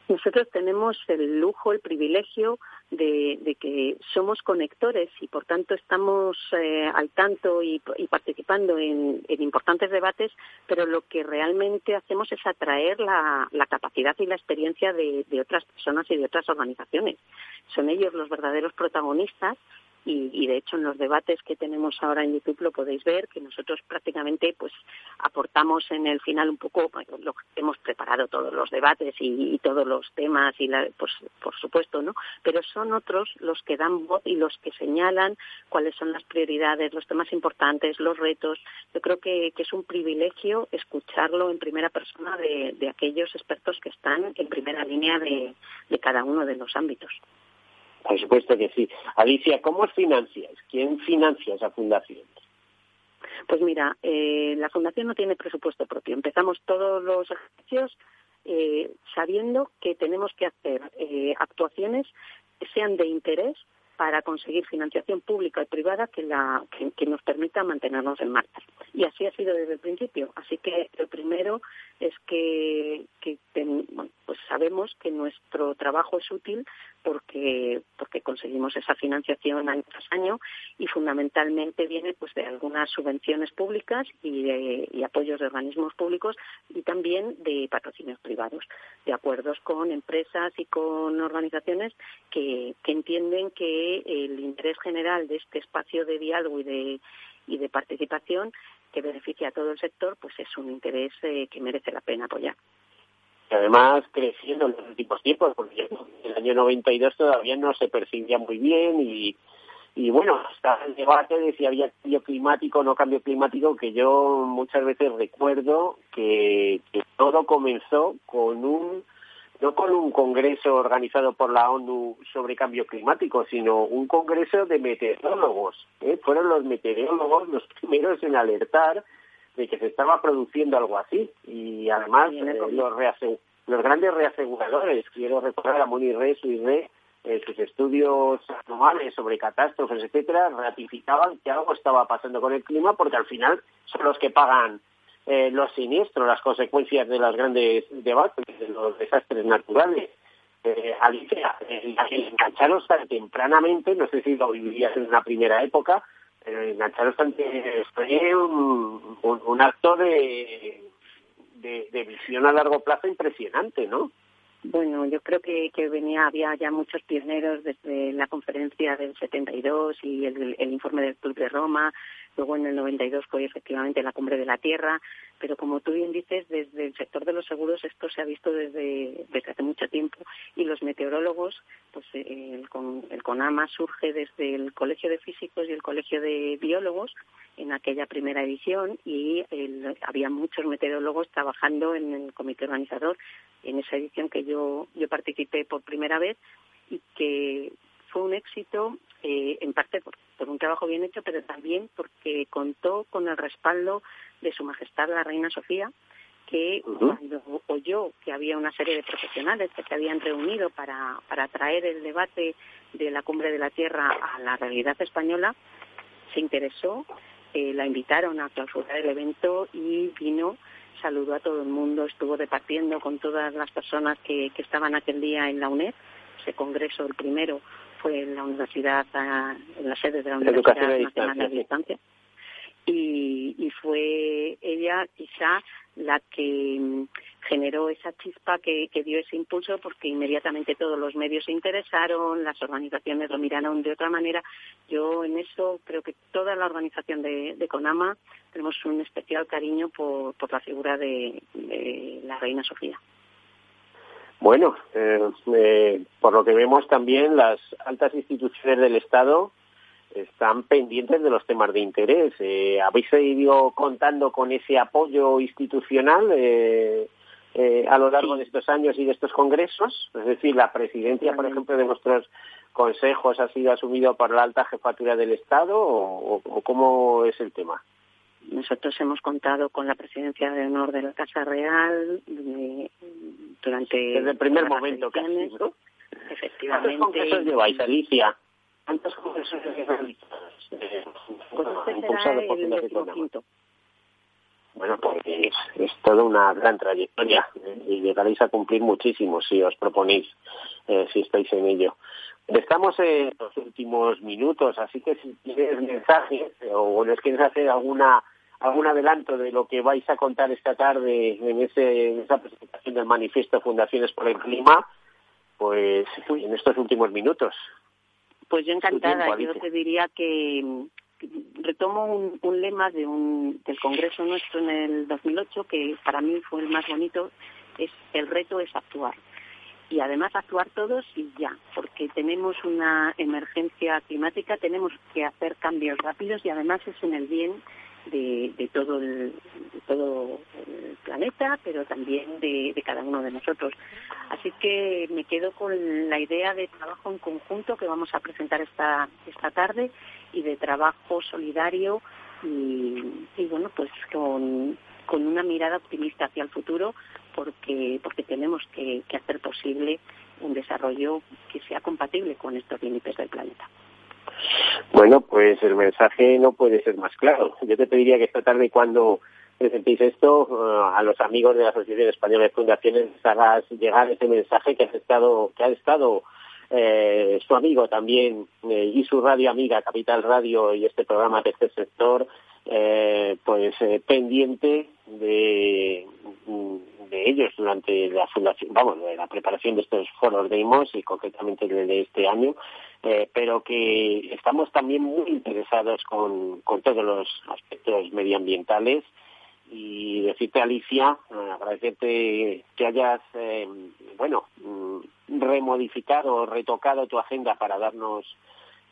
Nosotros tenemos el lujo, el privilegio de, que somos conectores y por tanto estamos eh, al tanto y, participando en, importantes debates, pero lo que realmente hacemos es atraer la, capacidad y la experiencia de, otras personas y de otras organizaciones. Son ellos los verdaderos protagonistas y, de hecho en los debates que tenemos ahora en YouTube lo podéis ver que nosotros prácticamente pues aportamos en el final un poco lo que hemos preparado todos los debates y, todos los temas y la, pues por supuesto no pero son otros los que dan voz y los que señalan cuáles son las prioridades los temas importantes los retos. Yo creo que, es un privilegio escucharlo en primera persona de, aquellos expertos que están en primera línea de cada uno de los ámbitos por supuesto que sí. Alicia, ¿cómo os financiáis? ¿Quién financia esa fundación? Pues mira, eh, la fundación no tiene presupuesto propio. Empezamos todos los ejercicios eh, sabiendo que tenemos que hacer eh, actuaciones que sean de interés para conseguir financiación pública y privada que, la, que, nos permita mantenernos en marcha. Y así ha sido desde el principio. Así que lo primero es que, pues sabemos que nuestro trabajo es útil porque, porque conseguimos esa financiación año tras año y fundamentalmente viene pues de algunas subvenciones públicas y, de, apoyos de organismos públicos y también de patrocinios privados, de acuerdos con empresas y con organizaciones que, que entienden que el interés general de este espacio de diálogo y de, y de participación que beneficia a todo el sector, pues es un interés eh, que merece la pena apoyar. Y además creciendo en los últimos tiempos, porque en el año 92 todavía no se percibía muy bien y, y bueno, está el debate de si había cambio climático o no cambio climático, que yo muchas veces recuerdo que todo comenzó con un no con un congreso organizado por la ONU sobre cambio climático, sino un congreso de meteorólogos. ¿eh? Fueron los meteorólogos los primeros en alertar de que se estaba produciendo algo así. Y además eh, los, los grandes reaseguradores, quiero recordar a Moni Re, su Re, eh, sus estudios anuales sobre catástrofes, etcétera, ratificaban que algo estaba pasando con el clima porque al final son los que pagan eh, los siniestros, las consecuencias de los grandes debates, de los desastres naturales. Eh, Alicia, engancharos tan tempranamente, no sé si lo vivirías en una primera época, pero engancharos tan fue un, un, acto de, de, de visión a largo plazo impresionante, ¿no? Bueno, yo creo que, que venía, había ya muchos pioneros desde la conferencia del 72 y el, el informe del Club de Roma, Luego en el 92 fue efectivamente la cumbre de la Tierra, pero como tú bien dices, desde el sector de los seguros esto se ha visto desde, desde hace mucho tiempo y los meteorólogos, pues el, el CONAMA surge desde el Colegio de Físicos y el Colegio de Biólogos en aquella primera edición y había muchos meteorólogos trabajando en el comité organizador en esa edición que yo, yo participé por primera vez y que fue un éxito eh, en parte por, un trabajo bien hecho, pero también porque contó con el respaldo de Su Majestad la Reina Sofía, que cuando oyó que había una serie de profesionales que se habían reunido para, para traer el debate de la cumbre de la Tierra a la realidad española, se interesó, eh, la invitaron a clausurar el evento y vino, saludó a todo el mundo, estuvo departiendo con todas las personas que, que estaban aquel día en la UNED, ese congreso, el primero, fue en la universidad, en la sede de la Universidad Nacional de Distancia. Y, y fue ella quizá la que mm, generó esa chispa que, que, dio ese impulso porque inmediatamente todos los medios se interesaron, las organizaciones lo miraron de otra manera. Yo en eso creo que toda la organización de, de CONAMA tenemos un especial cariño por, por la figura de la reina Sofía. Bueno, eh, eh, por lo que vemos también las altas instituciones del Estado están pendientes de los temas de interés. Eh, ¿Habéis ido contando con ese apoyo institucional eh, eh, a lo largo de estos años y de estos congresos? Es decir, la presidencia, por ejemplo, de vuestros consejos ha sido asumido por la alta jefatura del Estado o cómo es el tema? Nosotros hemos contado con la presidencia de honor de la Casa Real durante... Desde el primer momento casi, ¿no? Efectivamente. ¿Cuántos congresos lleváis, Alicia? ¿Cuántos congresos lleváis? Eh, pues este. Bueno, pues es, es, toda una gran trayectoria ¿eh? y llegaréis a cumplir muchísimo si os proponéis, eh, si estáis en ello. Estamos en los últimos minutos, así que si tienes mensajes o les quieres hacer alguna algún adelanto de lo que vais a contar esta tarde en, ese, esa presentación del manifiesto Fundaciones por el Clima, pues en estos últimos minutos. Pues yo encantada. Yo te diría que retomo un, un lema de un, del Congreso nuestro en el 2008 que para mí fue el más bonito. Es el reto es actuar y además actuar todos y ya, porque tenemos una emergencia climática, tenemos que hacer cambios rápidos y además es en el bien de, todo, el, todo el planeta, pero también de, cada uno de nosotros. Así que me quedo con la idea de trabajo en conjunto que vamos a presentar esta, esta tarde y de trabajo solidario y, bueno, pues con, con una mirada optimista hacia el futuro porque, porque tenemos que, que hacer posible un desarrollo que sea compatible con estos límites del planeta. Bueno, pues el mensaje no puede ser más claro. Yo te pediría que esta tarde cuando presentéis esto eh, a los amigos de la Asociación Española de Fundaciones hagas llegar ese mensaje que ha estado que ha estado eh, su amigo también eh, y su radio amiga Capital Radio y este programa Tercer Sector eh, pues eh, pendiente de, de ellos durante la fundación, vamos, de la preparación de estos foros de IMOS y concretamente de este año, eh, pero que estamos también muy interesados con, con todos los aspectos medioambientales. Y decirte Alicia, agradecerte que hayas, eh, bueno, mm, remodificado o retocado tu agenda para darnos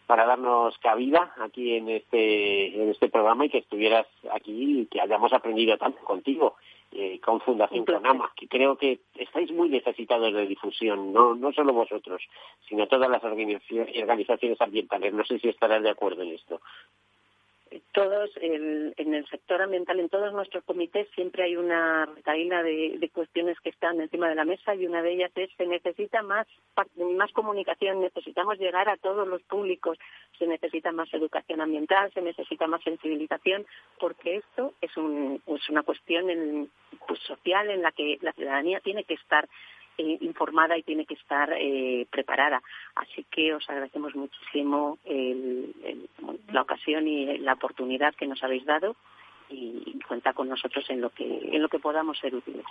para darnos cabida aquí en este en este programa y que estuvieras aquí y que hayamos aprendido tanto contigo eh, con Fundación Conama, que creo que estáis muy necesitados de difusión, no, no solo vosotros, sino todas las organizaciones ambientales. No sé si estarás de acuerdo en esto todos en, el sector ambiental, en todos nuestros comités, siempre hay una retaíla de, cuestiones que están encima de la mesa y una de ellas es se necesita más, más comunicación, necesitamos llegar a todos los públicos, se necesita más educación ambiental, se necesita más sensibilización, porque esto es, un, es una cuestión pues, social en la que la ciudadanía tiene que estar informada y tiene que estar eh, preparada. Así que os agradecemos muchísimo la ocasión y la oportunidad que nos habéis dado y cuenta con nosotros en lo que en lo que podamos ser útiles.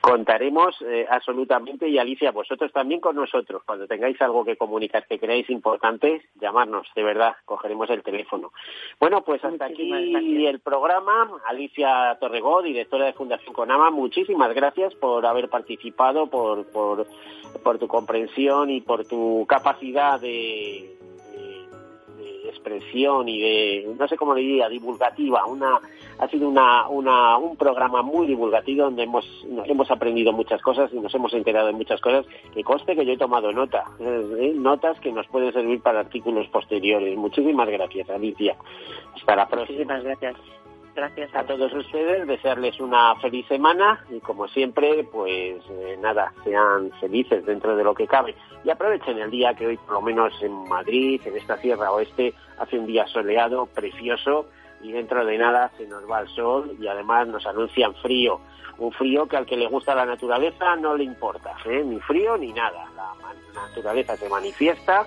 Contaremos eh, absolutamente y Alicia, vosotros también con nosotros. Cuando tengáis algo que comunicar que creáis importante, llamarnos, de verdad, cogeremos el teléfono. Bueno, pues hasta aquí el programa. Alicia Torregó, directora de Fundación Conama, muchísimas gracias por haber participado, por, por, por tu comprensión y por tu capacidad de expresión y de, no sé cómo le diría, divulgativa. Una, ha sido una, una, un programa muy divulgativo donde hemos, hemos aprendido muchas cosas y nos hemos enterado de muchas cosas que conste que yo he tomado nota, ¿eh? notas que nos pueden servir para artículos posteriores. Muchísimas gracias, Alicia. Hasta la próxima. Muchísimas gracias. Gracias a todos ustedes, desearles una feliz semana y como siempre, pues eh, nada, sean felices dentro de lo que cabe y aprovechen el día que hoy por lo menos en Madrid, en esta Sierra Oeste, hace un día soleado, precioso y dentro de nada se nos va el sol y además nos anuncian frío, un frío que al que le gusta la naturaleza no le importa, ¿eh? ni frío ni nada, la naturaleza se manifiesta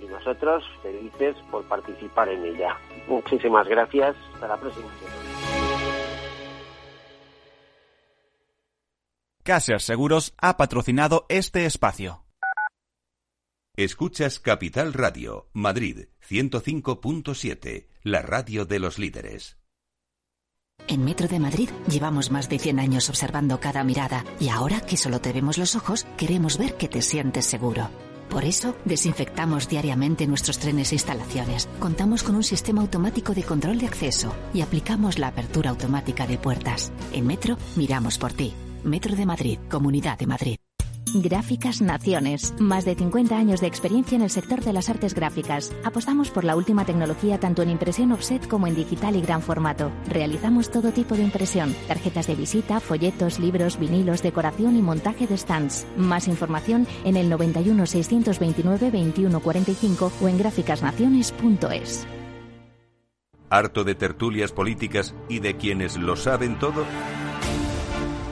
y nosotros felices por participar en ella. Muchísimas gracias, hasta la próxima. Caser Seguros ha patrocinado este espacio. Escuchas Capital Radio, Madrid 105.7, la radio de los líderes. En Metro de Madrid llevamos más de 100 años observando cada mirada y ahora que solo te vemos los ojos, queremos ver que te sientes seguro. Por eso, desinfectamos diariamente nuestros trenes e instalaciones. Contamos con un sistema automático de control de acceso y aplicamos la apertura automática de puertas. En Metro, miramos por ti. Metro de Madrid, Comunidad de Madrid. Gráficas Naciones. Más de 50 años de experiencia en el sector de las artes gráficas. Apostamos por la última tecnología tanto en impresión offset como en digital y gran formato. Realizamos todo tipo de impresión. Tarjetas de visita, folletos, libros, vinilos, decoración y montaje de stands. Más información en el 91 629 2145 o en gráficasnaciones.es. ¿Harto de tertulias políticas y de quienes lo saben todo?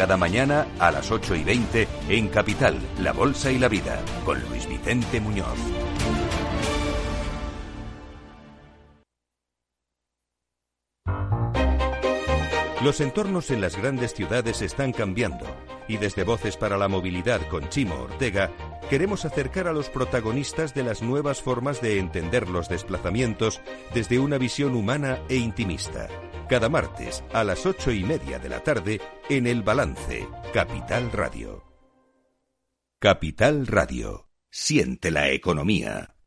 cada mañana a las 8 y 20 en Capital, La Bolsa y la Vida, con Luis Vicente Muñoz. Los entornos en las grandes ciudades están cambiando y desde Voces para la Movilidad con Chimo Ortega queremos acercar a los protagonistas de las nuevas formas de entender los desplazamientos desde una visión humana e intimista. Cada martes a las ocho y media de la tarde en El Balance, Capital Radio. Capital Radio. Siente la economía.